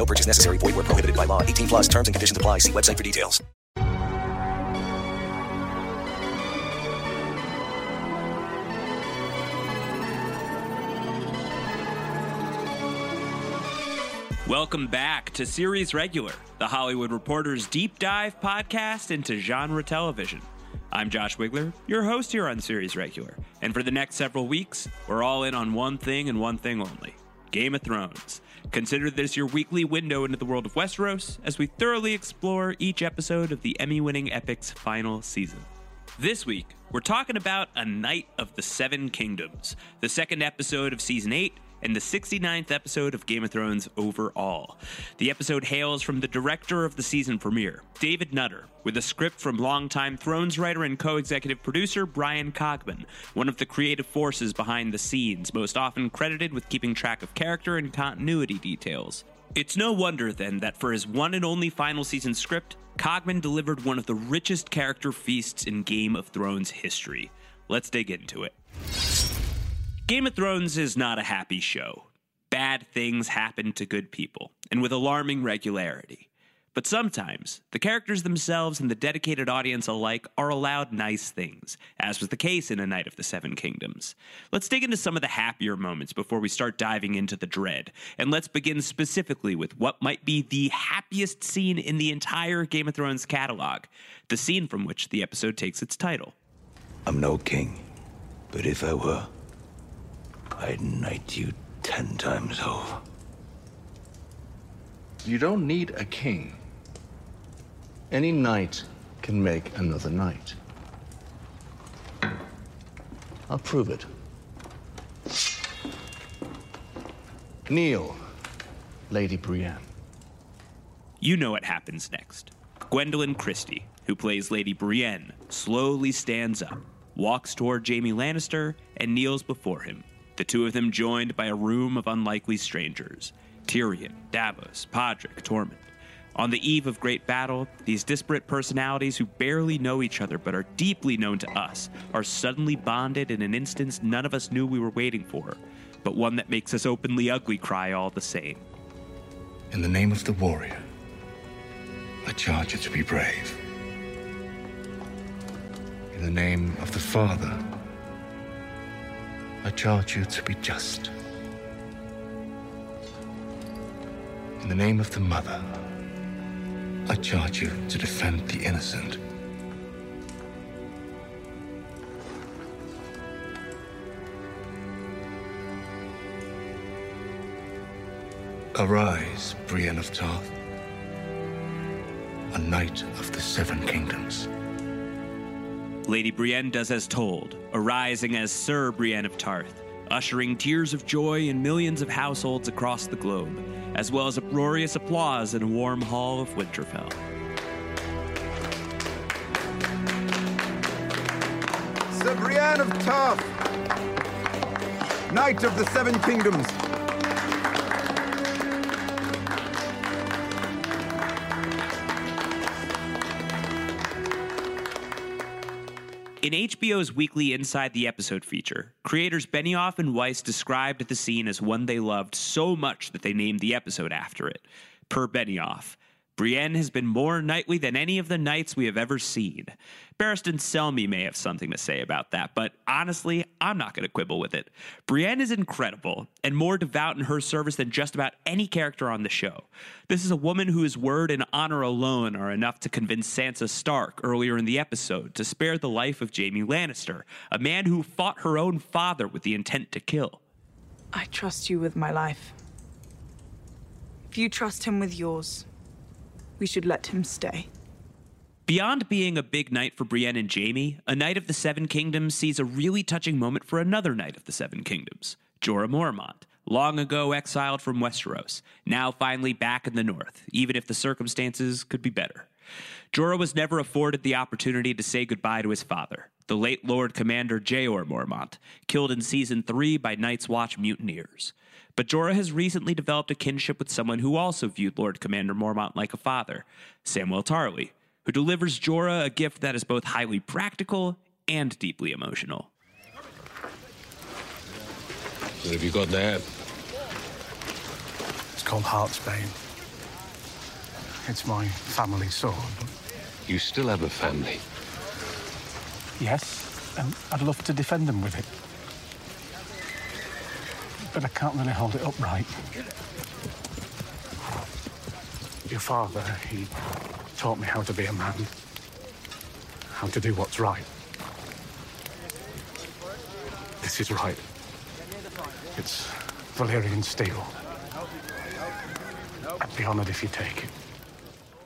No purchase necessary. Void where prohibited by law. 18 plus terms and conditions apply. See website for details. Welcome back to Series Regular, the Hollywood Reporter's deep dive podcast into genre television. I'm Josh Wigler, your host here on Series Regular, and for the next several weeks, we're all in on one thing and one thing only Game of Thrones. Consider this your weekly window into the world of Westeros as we thoroughly explore each episode of the Emmy winning epic's final season. This week, we're talking about A Knight of the Seven Kingdoms, the second episode of season 8 and the 69th episode of Game of Thrones overall. The episode hails from the director of the season premiere, David Nutter, with a script from longtime Thrones writer and co executive producer Brian Cogman, one of the creative forces behind the scenes, most often credited with keeping track of character and continuity details. It's no wonder then that for his one and only final season script, Cogman delivered one of the richest character feasts in Game of Thrones history. Let's dig into it. Game of Thrones is not a happy show. Bad things happen to good people, and with alarming regularity. But sometimes, the characters themselves and the dedicated audience alike are allowed nice things, as was the case in A Knight of the Seven Kingdoms. Let's dig into some of the happier moments before we start diving into the dread, and let's begin specifically with what might be the happiest scene in the entire Game of Thrones catalog, the scene from which the episode takes its title. I'm no king, but if I were, I'd knight you ten times over. You don't need a king. Any knight can make another knight. I'll prove it. Kneel, Lady Brienne. You know what happens next. Gwendoline Christie, who plays Lady Brienne, slowly stands up, walks toward Jaime Lannister, and kneels before him. The two of them joined by a room of unlikely strangers Tyrion, Davos, Podrick, Tormund. On the eve of great battle, these disparate personalities who barely know each other but are deeply known to us are suddenly bonded in an instance none of us knew we were waiting for, but one that makes us openly ugly cry all the same. In the name of the warrior, I charge you to be brave. In the name of the father, I charge you to be just. In the name of the mother, I charge you to defend the innocent. Arise, Brienne of Tarth, a knight of the Seven Kingdoms. Lady Brienne does as told, arising as Sir Brienne of Tarth, ushering tears of joy in millions of households across the globe, as well as uproarious applause in a warm hall of Winterfell. Sir Brienne of Tarth, Knight of the Seven Kingdoms. In HBO's weekly Inside the Episode feature, creators Benioff and Weiss described the scene as one they loved so much that they named the episode after it. Per Benioff, Brienne has been more knightly than any of the knights we have ever seen. Barristan Selmy may have something to say about that, but honestly, I'm not going to quibble with it. Brienne is incredible and more devout in her service than just about any character on the show. This is a woman whose word and honor alone are enough to convince Sansa Stark earlier in the episode to spare the life of Jaime Lannister, a man who fought her own father with the intent to kill. I trust you with my life. If you trust him with yours, we should let him stay. Beyond being a big night for Brienne and Jaime, A Knight of the Seven Kingdoms sees a really touching moment for another Knight of the Seven Kingdoms, Jorah Mormont, long ago exiled from Westeros, now finally back in the north, even if the circumstances could be better. Jorah was never afforded the opportunity to say goodbye to his father, the late Lord Commander Jeor Mormont, killed in season 3 by Night's Watch mutineers. But Jorah has recently developed a kinship with someone who also viewed Lord Commander Mormont like a father, Samwell Tarly, who delivers Jorah a gift that is both highly practical and deeply emotional. What have you got there? It's called Heartsbane. It's my family sword. You still have a family. Yes, and I'd love to defend them with it. But I can't really hold it upright. Your father, he taught me how to be a man, how to do what's right. This is right. It's Valyrian steel. I'd be honored if you take it.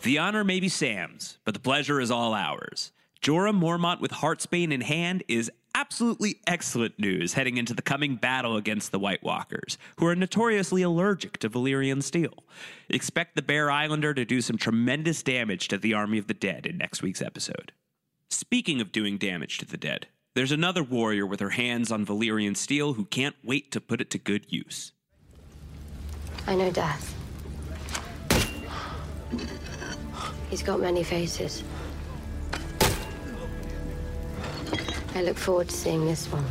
The honor may be Sam's, but the pleasure is all ours. Jorah Mormont with Heartsbane in hand is absolutely excellent news heading into the coming battle against the White Walkers, who are notoriously allergic to Valyrian steel. Expect the Bear Islander to do some tremendous damage to the Army of the Dead in next week's episode. Speaking of doing damage to the dead, there's another warrior with her hands on Valyrian steel who can't wait to put it to good use. I know death. He's got many faces. I look forward to seeing this one.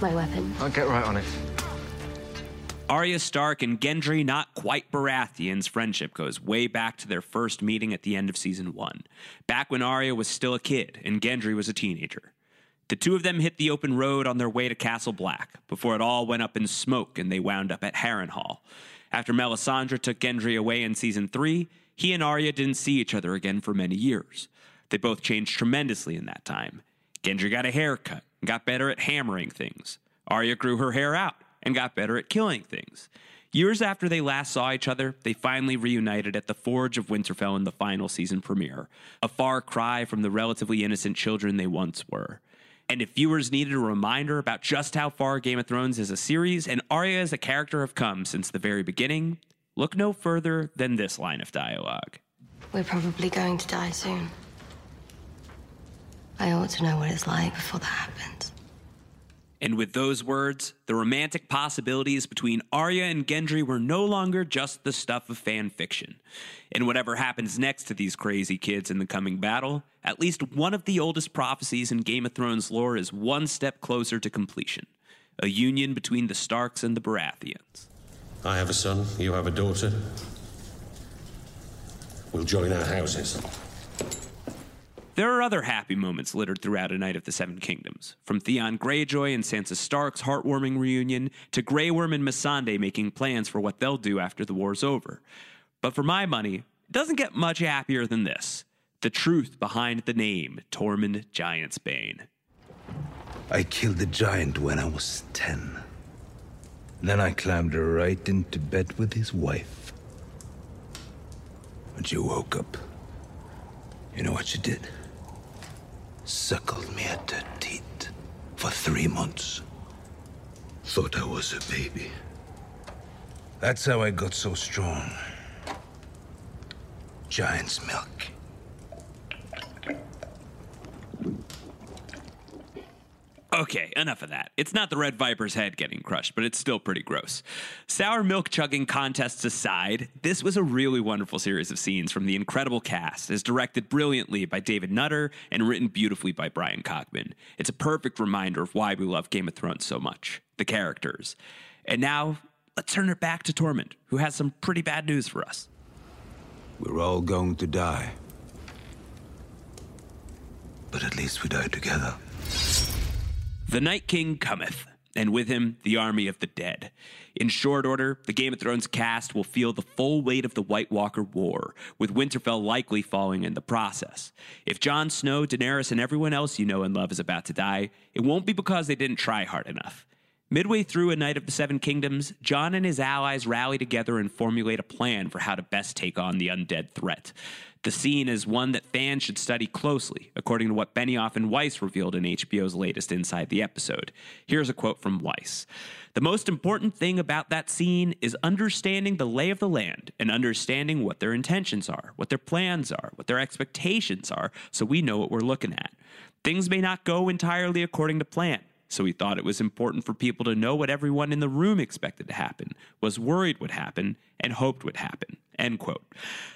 My weapon. I'll get right on it. Arya Stark and Gendry, not quite Baratheon's friendship goes way back to their first meeting at the end of season one, back when Arya was still a kid and Gendry was a teenager. The two of them hit the open road on their way to Castle Black before it all went up in smoke and they wound up at Harrenhal. After Melisandre took Gendry away in season three, he and Arya didn't see each other again for many years. They both changed tremendously in that time. Gendry got a haircut and got better at hammering things. Arya grew her hair out and got better at killing things. Years after they last saw each other, they finally reunited at the Forge of Winterfell in the final season premiere, a far cry from the relatively innocent children they once were. And if viewers needed a reminder about just how far Game of Thrones as a series and Arya as a character have come since the very beginning, look no further than this line of dialogue. We're probably going to die soon. I ought to know what it's like before that happens. And with those words, the romantic possibilities between Arya and Gendry were no longer just the stuff of fan fiction. And whatever happens next to these crazy kids in the coming battle, at least one of the oldest prophecies in Game of Thrones lore is one step closer to completion a union between the Starks and the Baratheons. I have a son, you have a daughter. We'll join our houses. There are other happy moments littered throughout A Knight of the Seven Kingdoms, from Theon Greyjoy and Sansa Stark's heartwarming reunion to Grey Worm and Missandei making plans for what they'll do after the war's over. But for my money, it doesn't get much happier than this. The truth behind the name Tormund Giantsbane. I killed the giant when I was ten. Then I climbed right into bed with his wife. When she woke up, you know what she did? Suckled me at her teat for three months. Thought I was a baby. That's how I got so strong. Giant's milk. Okay, enough of that. It's not the Red Viper's head getting crushed, but it's still pretty gross. Sour milk chugging contests aside, this was a really wonderful series of scenes from the incredible cast, as directed brilliantly by David Nutter and written beautifully by Brian Cogman. It's a perfect reminder of why we love Game of Thrones so much the characters. And now, let's turn it back to Tormund, who has some pretty bad news for us. We're all going to die. But at least we die together. The Night King cometh, and with him the army of the dead. In short order, the Game of Thrones cast will feel the full weight of the White Walker War, with Winterfell likely falling in the process. If Jon Snow, Daenerys, and everyone else you know and love is about to die, it won't be because they didn't try hard enough. Midway through A Knight of the Seven Kingdoms, Jon and his allies rally together and formulate a plan for how to best take on the undead threat. The scene is one that fans should study closely, according to what Benioff and Weiss revealed in HBO's latest Inside the Episode. Here's a quote from Weiss The most important thing about that scene is understanding the lay of the land and understanding what their intentions are, what their plans are, what their expectations are, so we know what we're looking at. Things may not go entirely according to plan. So we thought it was important for people to know what everyone in the room expected to happen, was worried would happen, and hoped would happen. End quote.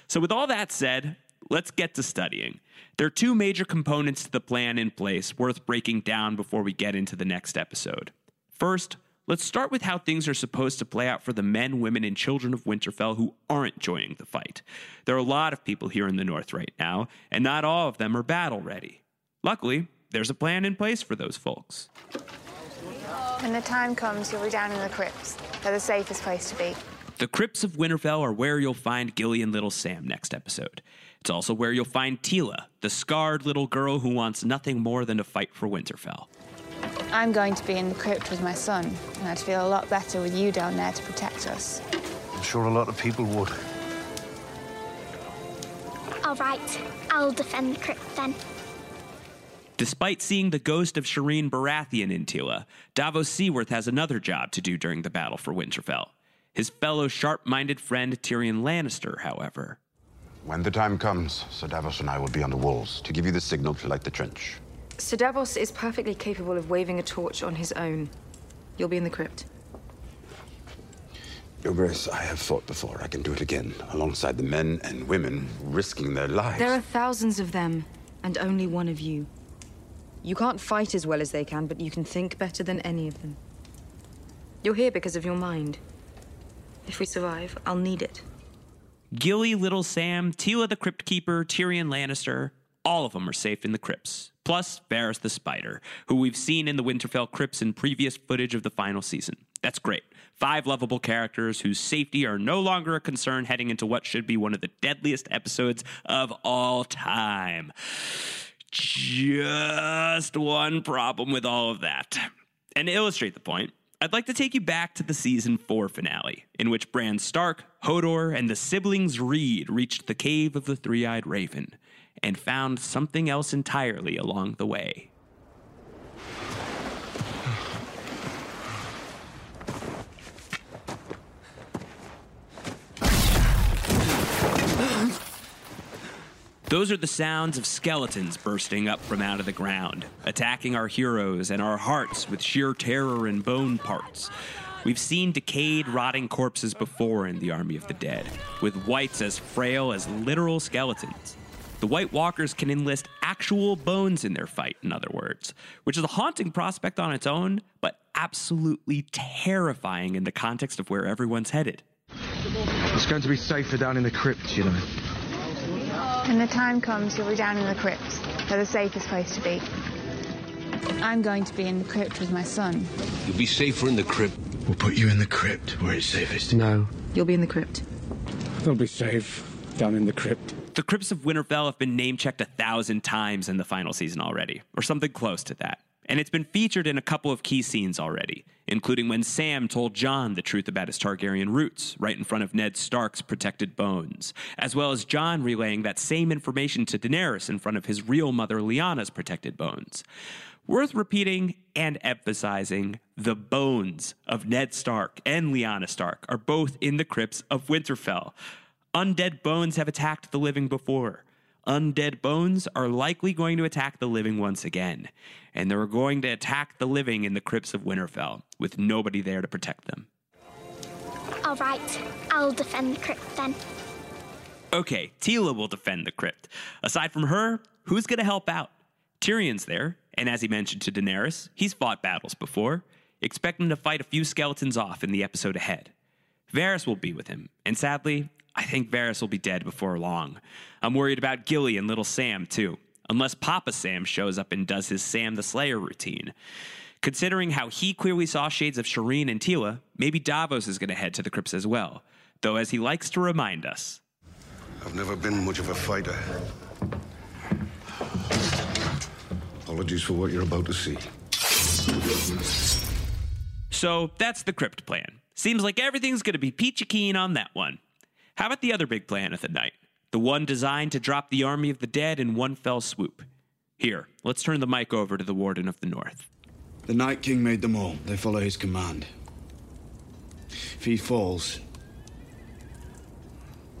So with all that said, let's get to studying. There are two major components to the plan in place worth breaking down before we get into the next episode. First, let's start with how things are supposed to play out for the men, women, and children of Winterfell who aren't joining the fight. There are a lot of people here in the North right now, and not all of them are battle ready. Luckily, there's a plan in place for those folks. When the time comes, you'll be down in the crypts. They're the safest place to be. The crypts of Winterfell are where you'll find Gilly and Little Sam next episode. It's also where you'll find Tila, the scarred little girl who wants nothing more than to fight for Winterfell. I'm going to be in the crypt with my son, and I'd feel a lot better with you down there to protect us. I'm sure a lot of people would. All right, I'll defend the crypt then. Despite seeing the ghost of Shireen Baratheon in Tila, Davos Seaworth has another job to do during the battle for Winterfell. His fellow sharp minded friend Tyrion Lannister, however. When the time comes, Sir Davos and I will be on the walls to give you the signal to light the trench. Sir Davos is perfectly capable of waving a torch on his own. You'll be in the crypt. Your Grace, I have fought before. I can do it again, alongside the men and women risking their lives. There are thousands of them, and only one of you. You can't fight as well as they can, but you can think better than any of them. You're here because of your mind. If we survive, I'll need it. Gilly, Little Sam, Tila the Crypt Keeper, Tyrion Lannister, all of them are safe in the crypts. Plus, Varys the Spider, who we've seen in the Winterfell crypts in previous footage of the final season. That's great. Five lovable characters whose safety are no longer a concern heading into what should be one of the deadliest episodes of all time. Just one problem with all of that. And to illustrate the point, I'd like to take you back to the season 4 finale, in which Bran Stark, Hodor, and the siblings Reed reached the cave of the three eyed raven and found something else entirely along the way. Those are the sounds of skeletons bursting up from out of the ground, attacking our heroes and our hearts with sheer terror and bone parts. We've seen decayed, rotting corpses before in the Army of the Dead, with whites as frail as literal skeletons. The White Walkers can enlist actual bones in their fight, in other words, which is a haunting prospect on its own, but absolutely terrifying in the context of where everyone's headed. It's going to be safer down in the crypt, you know. When the time comes, you'll be down in the crypts. They're the safest place to be. I'm going to be in the crypt with my son. You'll be safer in the crypt. We'll put you in the crypt where it's safest. No. You'll be in the crypt. They'll be safe down in the crypt. The crypts of Winterfell have been name checked a thousand times in the final season already, or something close to that. And it's been featured in a couple of key scenes already, including when Sam told Jon the truth about his Targaryen roots right in front of Ned Stark's protected bones, as well as Jon relaying that same information to Daenerys in front of his real mother Lyanna's protected bones. Worth repeating and emphasizing the bones of Ned Stark and Lyanna Stark are both in the crypts of Winterfell. Undead bones have attacked the living before. Undead bones are likely going to attack the living once again, and they're going to attack the living in the crypts of Winterfell with nobody there to protect them. All right, I'll defend the crypt then. Okay, Tila will defend the crypt. Aside from her, who's going to help out? Tyrion's there, and as he mentioned to Daenerys, he's fought battles before. Expect him to fight a few skeletons off in the episode ahead. Varys will be with him, and sadly, I think Varys will be dead before long. I'm worried about Gilly and little Sam, too, unless Papa Sam shows up and does his Sam the Slayer routine. Considering how he clearly saw shades of Shireen and Tila, maybe Davos is going to head to the crypts as well. Though, as he likes to remind us, I've never been much of a fighter. Apologies for what you're about to see. So that's the crypt plan. Seems like everything's going to be peachy keen on that one. How about the other big plan of the night? the one designed to drop the army of the dead in one fell swoop. Here, let's turn the mic over to the Warden of the North. The Night King made them all. They follow his command. If he falls,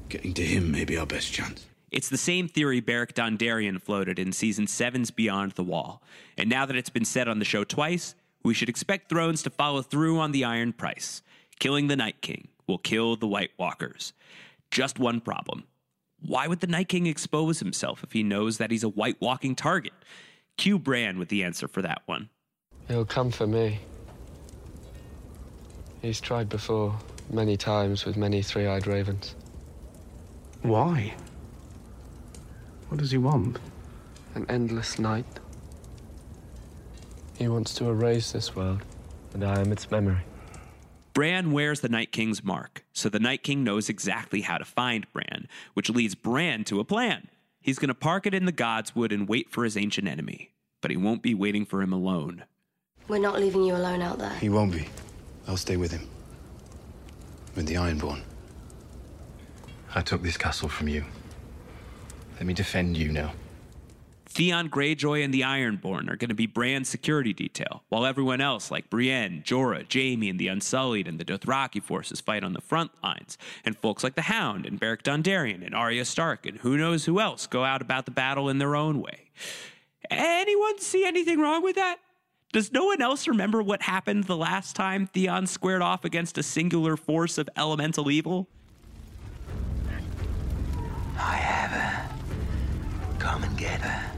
getting to him may be our best chance. It's the same theory Beric Dondarrion floated in season 7's Beyond the Wall. And now that it's been said on the show twice, we should expect Thrones to follow through on the Iron Price. Killing the Night King will kill the White Walkers. Just one problem. Why would the Night King expose himself if he knows that he's a white walking target? Cue Bran with the answer for that one. He'll come for me. He's tried before, many times with many three eyed ravens. Why? What does he want? An endless night. He wants to erase this world, and I am its memory. Bran wears the Night King's mark, so the Night King knows exactly how to find Bran, which leads Bran to a plan. He's going to park it in the Godswood and wait for his ancient enemy, but he won't be waiting for him alone. We're not leaving you alone out there. He won't be. I'll stay with him. With the Ironborn. I took this castle from you. Let me defend you now. Theon Greyjoy and the Ironborn are going to be Bran's security detail, while everyone else like Brienne, Jorah, Jaime, and the Unsullied and the Dothraki forces fight on the front lines, and folks like the Hound and Beric Dondarrion and Arya Stark and who knows who else go out about the battle in their own way. Anyone see anything wrong with that? Does no one else remember what happened the last time Theon squared off against a singular force of elemental evil? I have. Come and get her.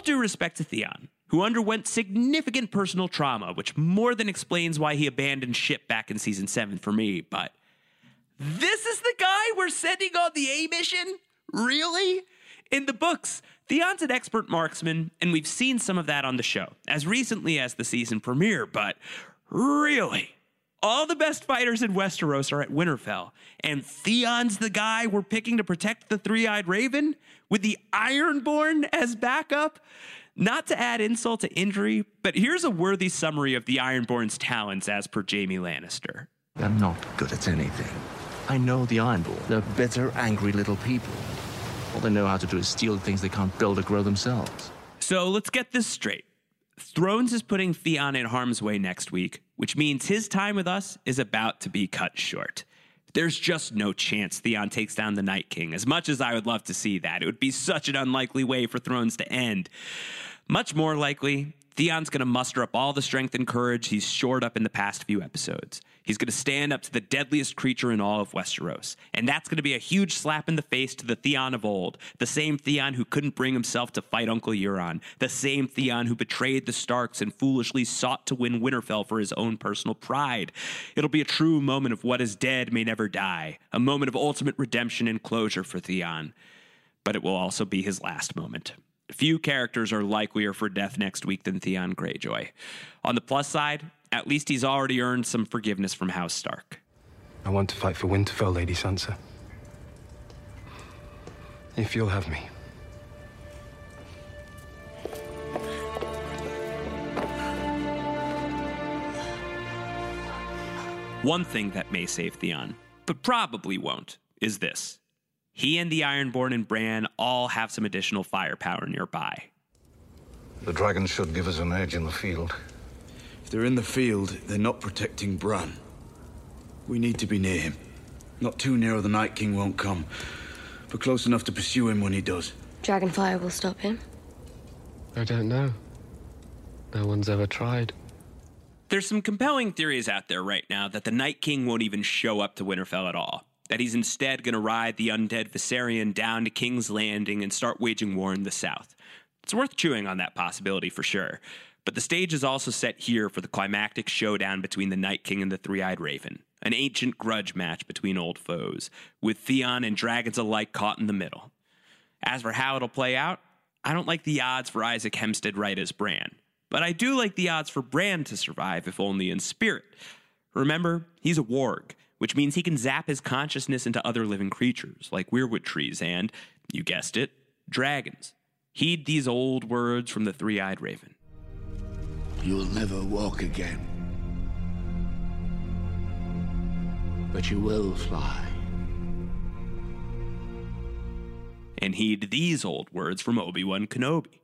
All due respect to Theon, who underwent significant personal trauma, which more than explains why he abandoned ship back in season 7 for me, but this is the guy we're sending on the A mission? Really? In the books, Theon's an expert marksman, and we've seen some of that on the show, as recently as the season premiere, but really? All the best fighters in Westeros are at Winterfell, and Theon's the guy we're picking to protect the three eyed raven with the Ironborn as backup? Not to add insult to injury, but here's a worthy summary of the Ironborn's talents as per Jaime Lannister. I'm not good at anything. I know the Ironborn. They're bitter, angry little people. All they know how to do is steal things they can't build or grow themselves. So let's get this straight. Thrones is putting Theon in harm's way next week, which means his time with us is about to be cut short. There's just no chance Theon takes down the Night King, as much as I would love to see that. It would be such an unlikely way for Thrones to end. Much more likely, Theon's going to muster up all the strength and courage he's shored up in the past few episodes. He's going to stand up to the deadliest creature in all of Westeros. And that's going to be a huge slap in the face to the Theon of old, the same Theon who couldn't bring himself to fight Uncle Euron, the same Theon who betrayed the Starks and foolishly sought to win Winterfell for his own personal pride. It'll be a true moment of what is dead may never die, a moment of ultimate redemption and closure for Theon. But it will also be his last moment. Few characters are likelier for death next week than Theon Greyjoy. On the plus side, at least he's already earned some forgiveness from House Stark. I want to fight for Winterfell, Lady Sansa. If you'll have me. One thing that may save Theon, but probably won't, is this. He and the Ironborn and Bran all have some additional firepower nearby. The dragons should give us an edge in the field. If they're in the field, they're not protecting Bran. We need to be near him. Not too near or the Night King won't come, but close enough to pursue him when he does. Dragonfire will stop him. I don't know. No one's ever tried. There's some compelling theories out there right now that the Night King won't even show up to Winterfell at all. That he's instead going to ride the undead Viserion down to King's Landing and start waging war in the south. It's worth chewing on that possibility for sure. But the stage is also set here for the climactic showdown between the Night King and the Three Eyed Raven, an ancient grudge match between old foes, with Theon and dragons alike caught in the middle. As for how it'll play out, I don't like the odds for Isaac Hempstead Wright as Bran, but I do like the odds for Bran to survive, if only in spirit. Remember, he's a warg, which means he can zap his consciousness into other living creatures like weirwood trees and, you guessed it, dragons. Heed these old words from the three eyed raven. You'll never walk again. But you will fly. And heed these old words from Obi Wan Kenobi.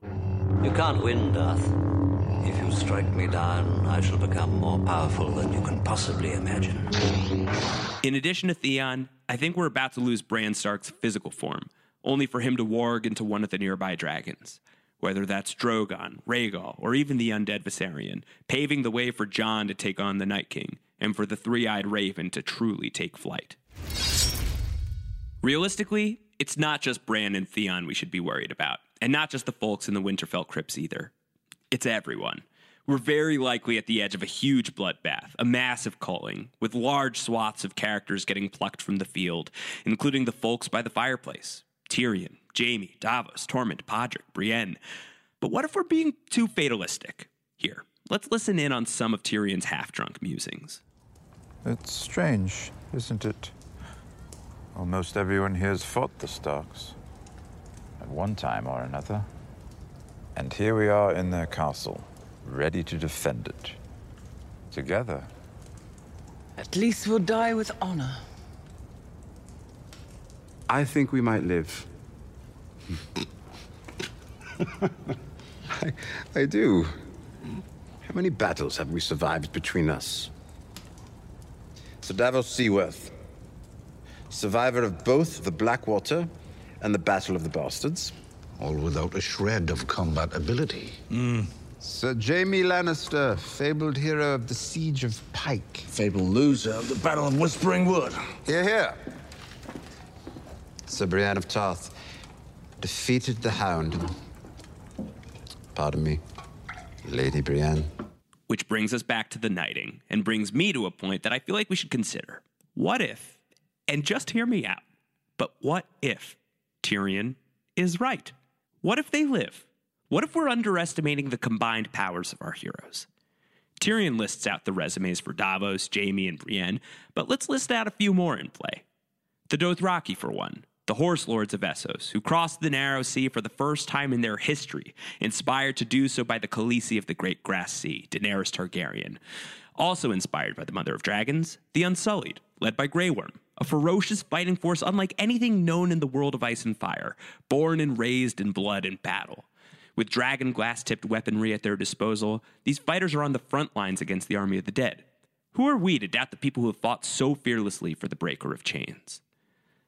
You can't win, Darth. If you strike me down, I shall become more powerful than you can possibly imagine. In addition to Theon, I think we're about to lose Bran Stark's physical form, only for him to warg into one of the nearby dragons. Whether that's Drogon, Rhaegal, or even the undead Viserion, paving the way for Jon to take on the Night King, and for the three eyed raven to truly take flight. Realistically, it's not just Bran and Theon we should be worried about, and not just the folks in the Winterfell crypts either. It's everyone. We're very likely at the edge of a huge bloodbath, a massive culling, with large swaths of characters getting plucked from the field, including the folks by the fireplace Tyrion, Jaime, Davos, Tormund, Podrick, Brienne. But what if we're being too fatalistic? Here, let's listen in on some of Tyrion's half drunk musings. It's strange, isn't it? Almost everyone here's fought the Starks. At one time or another. And here we are in their castle, ready to defend it. Together. At least we'll die with honor. I think we might live. I, I do. How many battles have we survived between us? Sir Davos Seaworth, survivor of both the Blackwater and the Battle of the Bastards. All without a shred of combat ability. Hmm. Sir Jaime Lannister, fabled hero of the Siege of Pike. Fabled loser of the Battle of Whispering Wood. Here, here. Sir Brienne of Tarth defeated the Hound. Pardon me, Lady Brienne. Which brings us back to the knighting and brings me to a point that I feel like we should consider. What if, and just hear me out, but what if Tyrion is right? What if they live? What if we're underestimating the combined powers of our heroes? Tyrion lists out the resumes for Davos, Jaime, and Brienne, but let's list out a few more in play. The Dothraki, for one, the horse lords of Essos, who crossed the Narrow Sea for the first time in their history, inspired to do so by the Khaleesi of the Great Grass Sea, Daenerys Targaryen. Also inspired by the Mother of Dragons, the Unsullied, led by Grey Worm, a ferocious fighting force unlike anything known in the world of ice and fire, born and raised in blood and battle. With dragon glass tipped weaponry at their disposal, these fighters are on the front lines against the army of the dead. Who are we to doubt the people who have fought so fearlessly for the breaker of chains?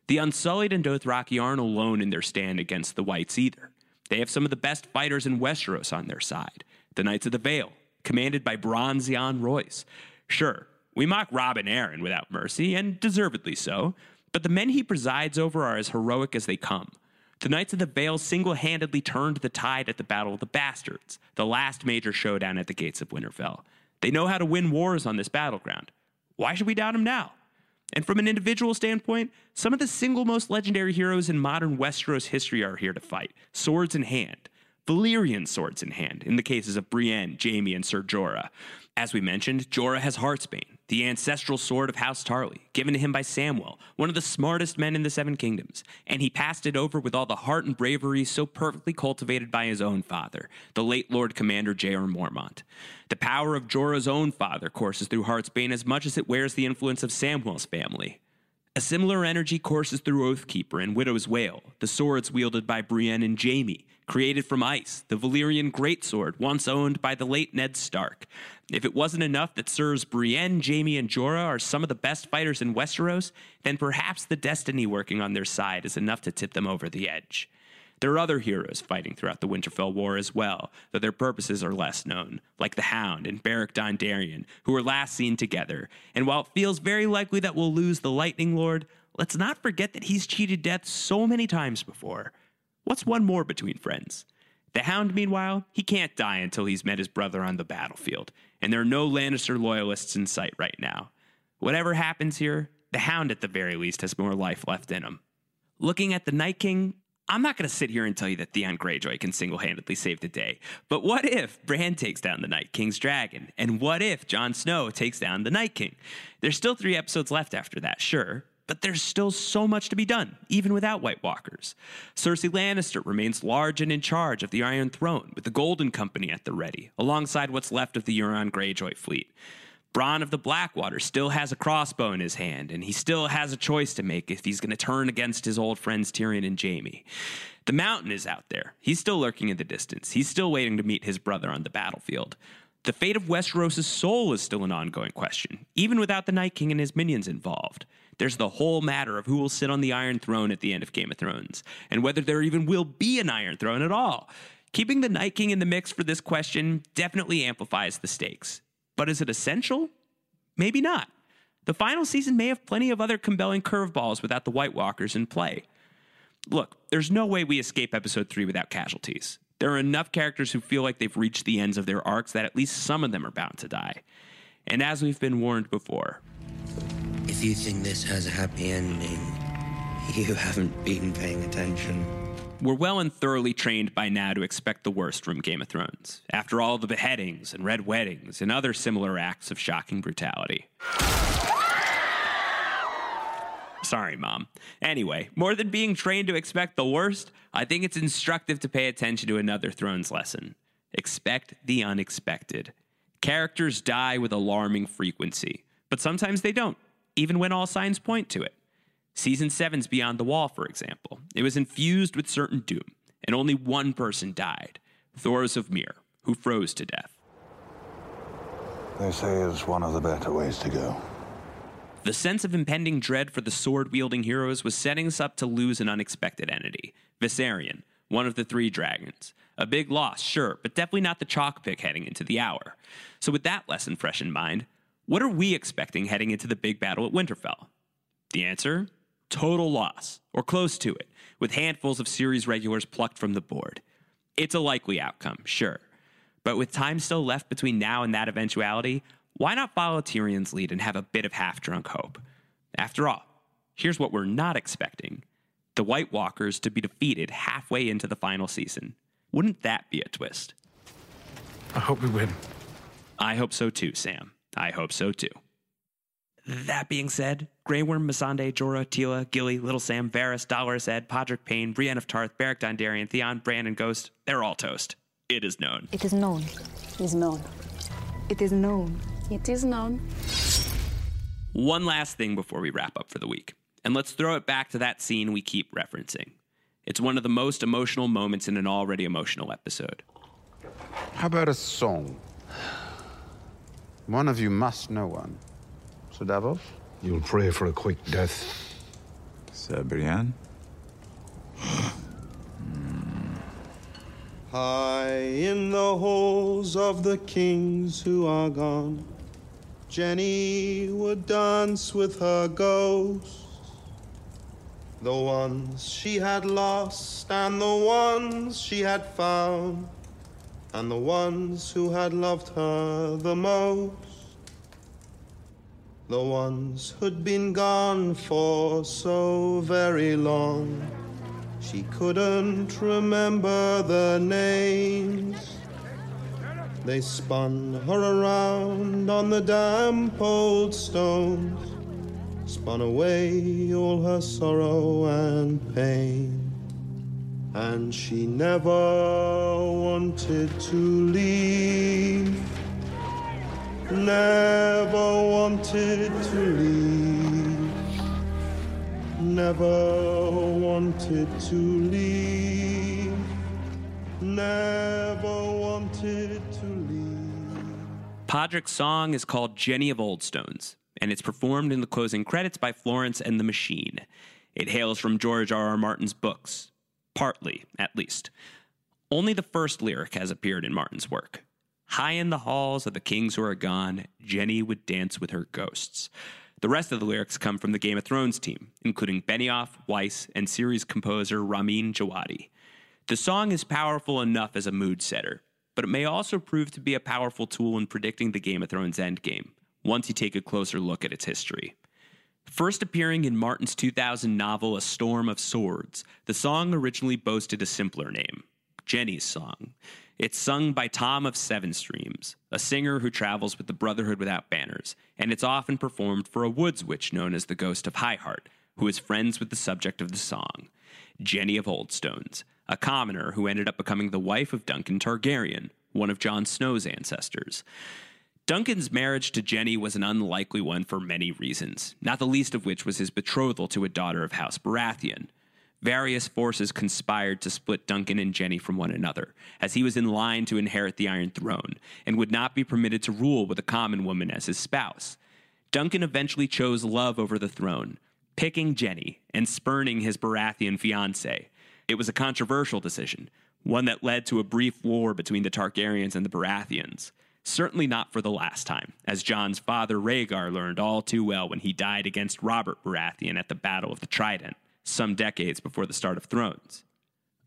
The Unsullied and Dothraki aren't alone in their stand against the Whites either. They have some of the best fighters in Westeros on their side the Knights of the Vale, commanded by Bronze Yohn Royce. Sure, we mock Robin Arryn without mercy, and deservedly so, but the men he presides over are as heroic as they come. The Knights of the Vale single handedly turned the tide at the Battle of the Bastards, the last major showdown at the gates of Winterfell. They know how to win wars on this battleground. Why should we doubt them now? And from an individual standpoint, some of the single most legendary heroes in modern Westeros history are here to fight, swords in hand. Valyrian swords in hand, in the cases of Brienne, Jaime, and Ser Jorah. As we mentioned, Jorah has Heartsbane, the ancestral sword of House Tarly, given to him by Samwell, one of the smartest men in the Seven Kingdoms, and he passed it over with all the heart and bravery so perfectly cultivated by his own father, the late Lord Commander Jeor Mormont. The power of Jorah's own father courses through Heartsbane as much as it wears the influence of Samwell's family. A similar energy courses through Oathkeeper and Widow's Wail, the swords wielded by Brienne and Jaime, created from ice, the Valyrian greatsword once owned by the late Ned Stark. If it wasn't enough that Sirs Brienne, Jaime, and Jorah are some of the best fighters in Westeros, then perhaps the destiny working on their side is enough to tip them over the edge. There are other heroes fighting throughout the Winterfell War as well, though their purposes are less known, like the Hound and Beric Dondarrion, who were last seen together. And while it feels very likely that we'll lose the Lightning Lord, let's not forget that he's cheated death so many times before. What's one more between friends? The Hound, meanwhile, he can't die until he's met his brother on the battlefield, and there are no Lannister loyalists in sight right now. Whatever happens here, the Hound at the very least has more life left in him. Looking at the Night King, I'm not going to sit here and tell you that Theon Greyjoy can single handedly save the day, but what if Bran takes down the Night King's dragon? And what if Jon Snow takes down the Night King? There's still three episodes left after that, sure, but there's still so much to be done, even without White Walkers. Cersei Lannister remains large and in charge of the Iron Throne, with the Golden Company at the ready, alongside what's left of the Euron Greyjoy fleet. Bronn of the Blackwater still has a crossbow in his hand, and he still has a choice to make if he's going to turn against his old friends Tyrion and Jaime. The Mountain is out there. He's still lurking in the distance. He's still waiting to meet his brother on the battlefield. The fate of Westeros' soul is still an ongoing question, even without the Night King and his minions involved. There's the whole matter of who will sit on the Iron Throne at the end of Game of Thrones, and whether there even will be an Iron Throne at all. Keeping the Night King in the mix for this question definitely amplifies the stakes. But is it essential? Maybe not. The final season may have plenty of other compelling curveballs without the White Walkers in play. Look, there's no way we escape episode 3 without casualties. There are enough characters who feel like they've reached the ends of their arcs that at least some of them are bound to die. And as we've been warned before, If you think this has a happy ending, you haven't been paying attention. We're well and thoroughly trained by now to expect the worst from Game of Thrones, after all the beheadings and red weddings and other similar acts of shocking brutality. Sorry, Mom. Anyway, more than being trained to expect the worst, I think it's instructive to pay attention to another Thrones lesson expect the unexpected. Characters die with alarming frequency, but sometimes they don't, even when all signs point to it. Season 7's Beyond the Wall, for example. It was infused with certain doom, and only one person died Thoros of Myr, who froze to death. They say it's one of the better ways to go. The sense of impending dread for the sword wielding heroes was setting us up to lose an unexpected entity Viserion, one of the three dragons. A big loss, sure, but definitely not the chalk pick heading into the hour. So, with that lesson fresh in mind, what are we expecting heading into the big battle at Winterfell? The answer? Total loss, or close to it, with handfuls of series regulars plucked from the board. It's a likely outcome, sure. But with time still left between now and that eventuality, why not follow Tyrion's lead and have a bit of half drunk hope? After all, here's what we're not expecting the White Walkers to be defeated halfway into the final season. Wouldn't that be a twist? I hope we win. I hope so too, Sam. I hope so too. That being said, Grey Worm, Missandei, Jorah, Tila, Gilly, Little Sam, Varys, Dolorous Ed, Podrick Payne, Brienne of Tarth, Beric Dondarrion, Theon, Bran, and Ghost, they're all toast. It is known. It is known. It is known. It is known. It is known. One last thing before we wrap up for the week, and let's throw it back to that scene we keep referencing. It's one of the most emotional moments in an already emotional episode. How about a song? One of you must know one. Sir Davos? You'll pray for a quick death. Sir Brienne? Hmm. High in the halls of the kings who are gone, Jenny would dance with her ghosts. The ones she had lost, and the ones she had found, and the ones who had loved her the most. The ones who'd been gone for so very long. She couldn't remember their names. They spun her around on the damp old stones, spun away all her sorrow and pain. And she never wanted to leave, never wanted to leave never wanted to leave, never wanted to leave. Podrick's song is called Jenny of Oldstones, and it's performed in the closing credits by Florence and the Machine. It hails from George R. R. Martin's books, partly, at least. Only the first lyric has appeared in Martin's work. High in the halls of the kings who are gone, Jenny would dance with her ghosts. The rest of the lyrics come from the Game of Thrones team, including Benioff, Weiss, and series composer Ramin Djawadi. The song is powerful enough as a mood setter, but it may also prove to be a powerful tool in predicting the Game of Thrones endgame, once you take a closer look at its history. First appearing in Martin's 2000 novel A Storm of Swords, the song originally boasted a simpler name Jenny's Song. It's sung by Tom of Seven Streams, a singer who travels with the Brotherhood Without Banners, and it's often performed for a woods witch known as the Ghost of High Heart, who is friends with the subject of the song, Jenny of Oldstones, a commoner who ended up becoming the wife of Duncan Targaryen, one of Jon Snow's ancestors. Duncan's marriage to Jenny was an unlikely one for many reasons, not the least of which was his betrothal to a daughter of House Baratheon. Various forces conspired to split Duncan and Jenny from one another, as he was in line to inherit the Iron Throne and would not be permitted to rule with a common woman as his spouse. Duncan eventually chose love over the throne, picking Jenny and spurning his Baratheon fiancée. It was a controversial decision, one that led to a brief war between the Targaryens and the Baratheons. Certainly not for the last time, as Jon's father Rhaegar learned all too well when he died against Robert Baratheon at the Battle of the Trident, some decades before the start of Thrones.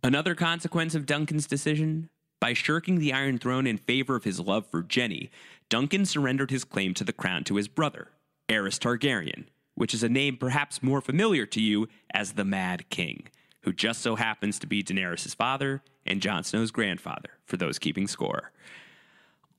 Another consequence of Duncan's decision? By shirking the Iron Throne in favor of his love for Jenny, Duncan surrendered his claim to the crown to his brother, Aerys Targaryen, which is a name perhaps more familiar to you as the Mad King, who just so happens to be Daenerys' father and Jon Snow's grandfather, for those keeping score.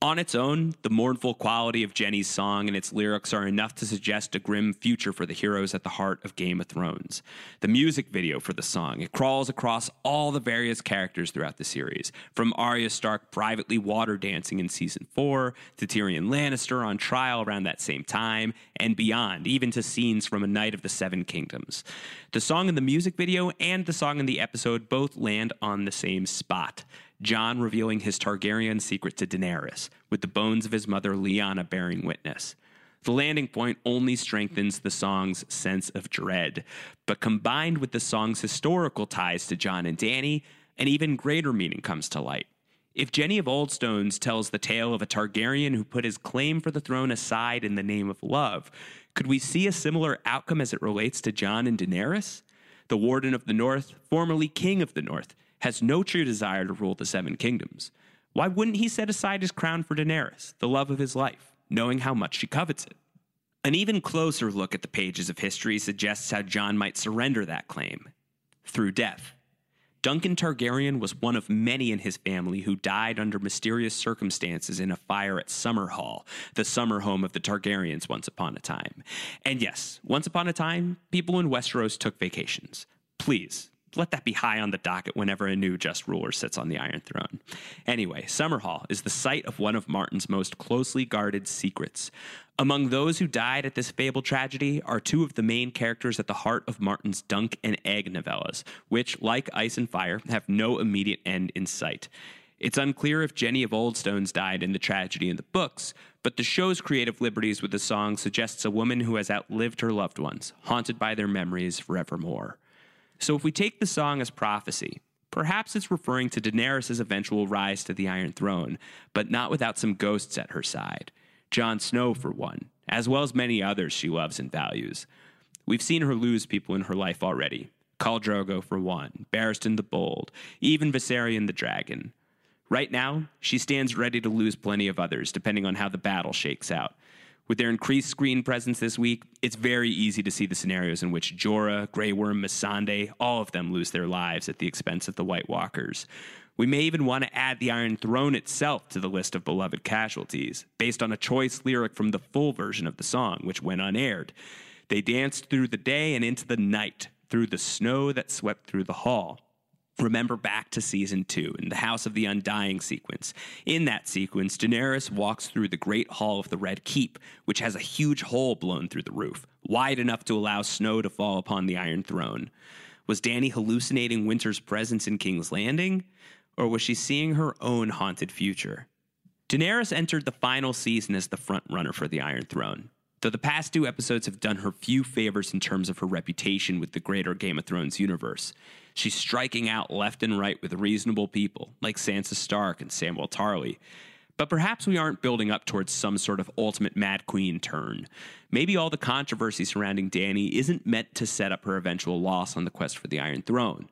On its own, the mournful quality of Jenny's song and its lyrics are enough to suggest a grim future for the heroes at the heart of Game of Thrones. The music video for the song, it crawls across all the various characters throughout the series, from Arya Stark privately water dancing in season 4 to Tyrion Lannister on trial around that same time and beyond, even to scenes from A Knight of the Seven Kingdoms. The song in the music video and the song in the episode both land on the same spot. Jon revealing his Targaryen secret to Daenerys, with the bones of his mother Lyanna bearing witness. The landing point only strengthens the song's sense of dread, but combined with the song's historical ties to Jon and Dany, an even greater meaning comes to light. If Jenny of Oldstones tells the tale of a Targaryen who put his claim for the throne aside in the name of love, could we see a similar outcome as it relates to Jon and Daenerys? The Warden of the North, formerly King of the North, has no true desire to rule the Seven Kingdoms. Why wouldn't he set aside his crown for Daenerys, the love of his life, knowing how much she covets it? An even closer look at the pages of history suggests how Jon might surrender that claim through death. Duncan Targaryen was one of many in his family who died under mysterious circumstances in a fire at Summerhall, the summer home of the Targaryens once upon a time. And yes, once upon a time, people in Westeros took vacations. Please, let that be high on the docket whenever a new just ruler sits on the Iron Throne. Anyway, Summerhall is the site of one of Martin's most closely guarded secrets. Among those who died at this fabled tragedy are two of the main characters at the heart of Martin's Dunk and Egg novellas, which, like Ice and Fire, have no immediate end in sight. It's unclear if Jenny of Oldstones died in the tragedy in the books, but the show's creative liberties with the song suggests a woman who has outlived her loved ones, haunted by their memories forevermore. So if we take the song as prophecy, perhaps it's referring to Daenerys' eventual rise to the Iron Throne, but not without some ghosts at her side. Jon Snow, for one, as well as many others she loves and values. We've seen her lose people in her life already. Khal Drogo, for one, Barristan the Bold, even Viserion the Dragon. Right now, she stands ready to lose plenty of others, depending on how the battle shakes out. With their increased screen presence this week, it's very easy to see the scenarios in which Jorah, Grey Worm, Missandei, all of them lose their lives at the expense of the White Walkers. We may even want to add the Iron Throne itself to the list of beloved casualties, based on a choice lyric from the full version of the song, which went unaired. They danced through the day and into the night, through the snow that swept through the hall. Remember back to season two in the House of the Undying sequence. In that sequence, Daenerys walks through the Great Hall of the Red Keep, which has a huge hole blown through the roof, wide enough to allow snow to fall upon the Iron Throne. Was Dany hallucinating Winter's presence in King's Landing? Or was she seeing her own haunted future? Daenerys entered the final season as the front runner for the Iron Throne. Though the past two episodes have done her few favors in terms of her reputation with the greater Game of Thrones universe, she's striking out left and right with reasonable people like Sansa Stark and Samwell Tarly. But perhaps we aren't building up towards some sort of ultimate Mad Queen turn. Maybe all the controversy surrounding Dany isn't meant to set up her eventual loss on the quest for the Iron Throne.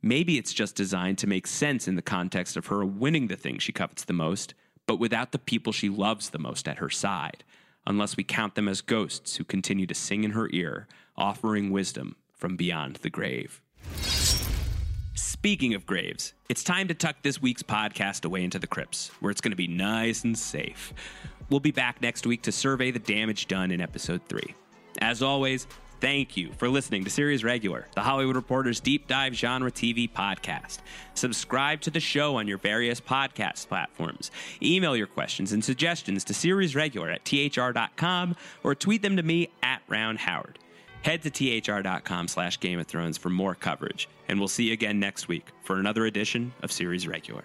Maybe it's just designed to make sense in the context of her winning the thing she covets the most, but without the people she loves the most at her side unless we count them as ghosts who continue to sing in her ear, offering wisdom from beyond the grave. Speaking of graves, it's time to tuck this week's podcast away into the crypts, where it's going to be nice and safe. We'll be back next week to survey the damage done in episode 3. As always, thank you for listening to Series Regular, the Hollywood Reporter's deep dive genre TV podcast. Subscribe to the show on your various podcast platforms. Email your questions and suggestions to Series Regular at thr.com or tweet them to me at Round Howard. Head to thr.com slash Game of Thrones for more coverage, and we'll see you again next week for another edition of Series Regular.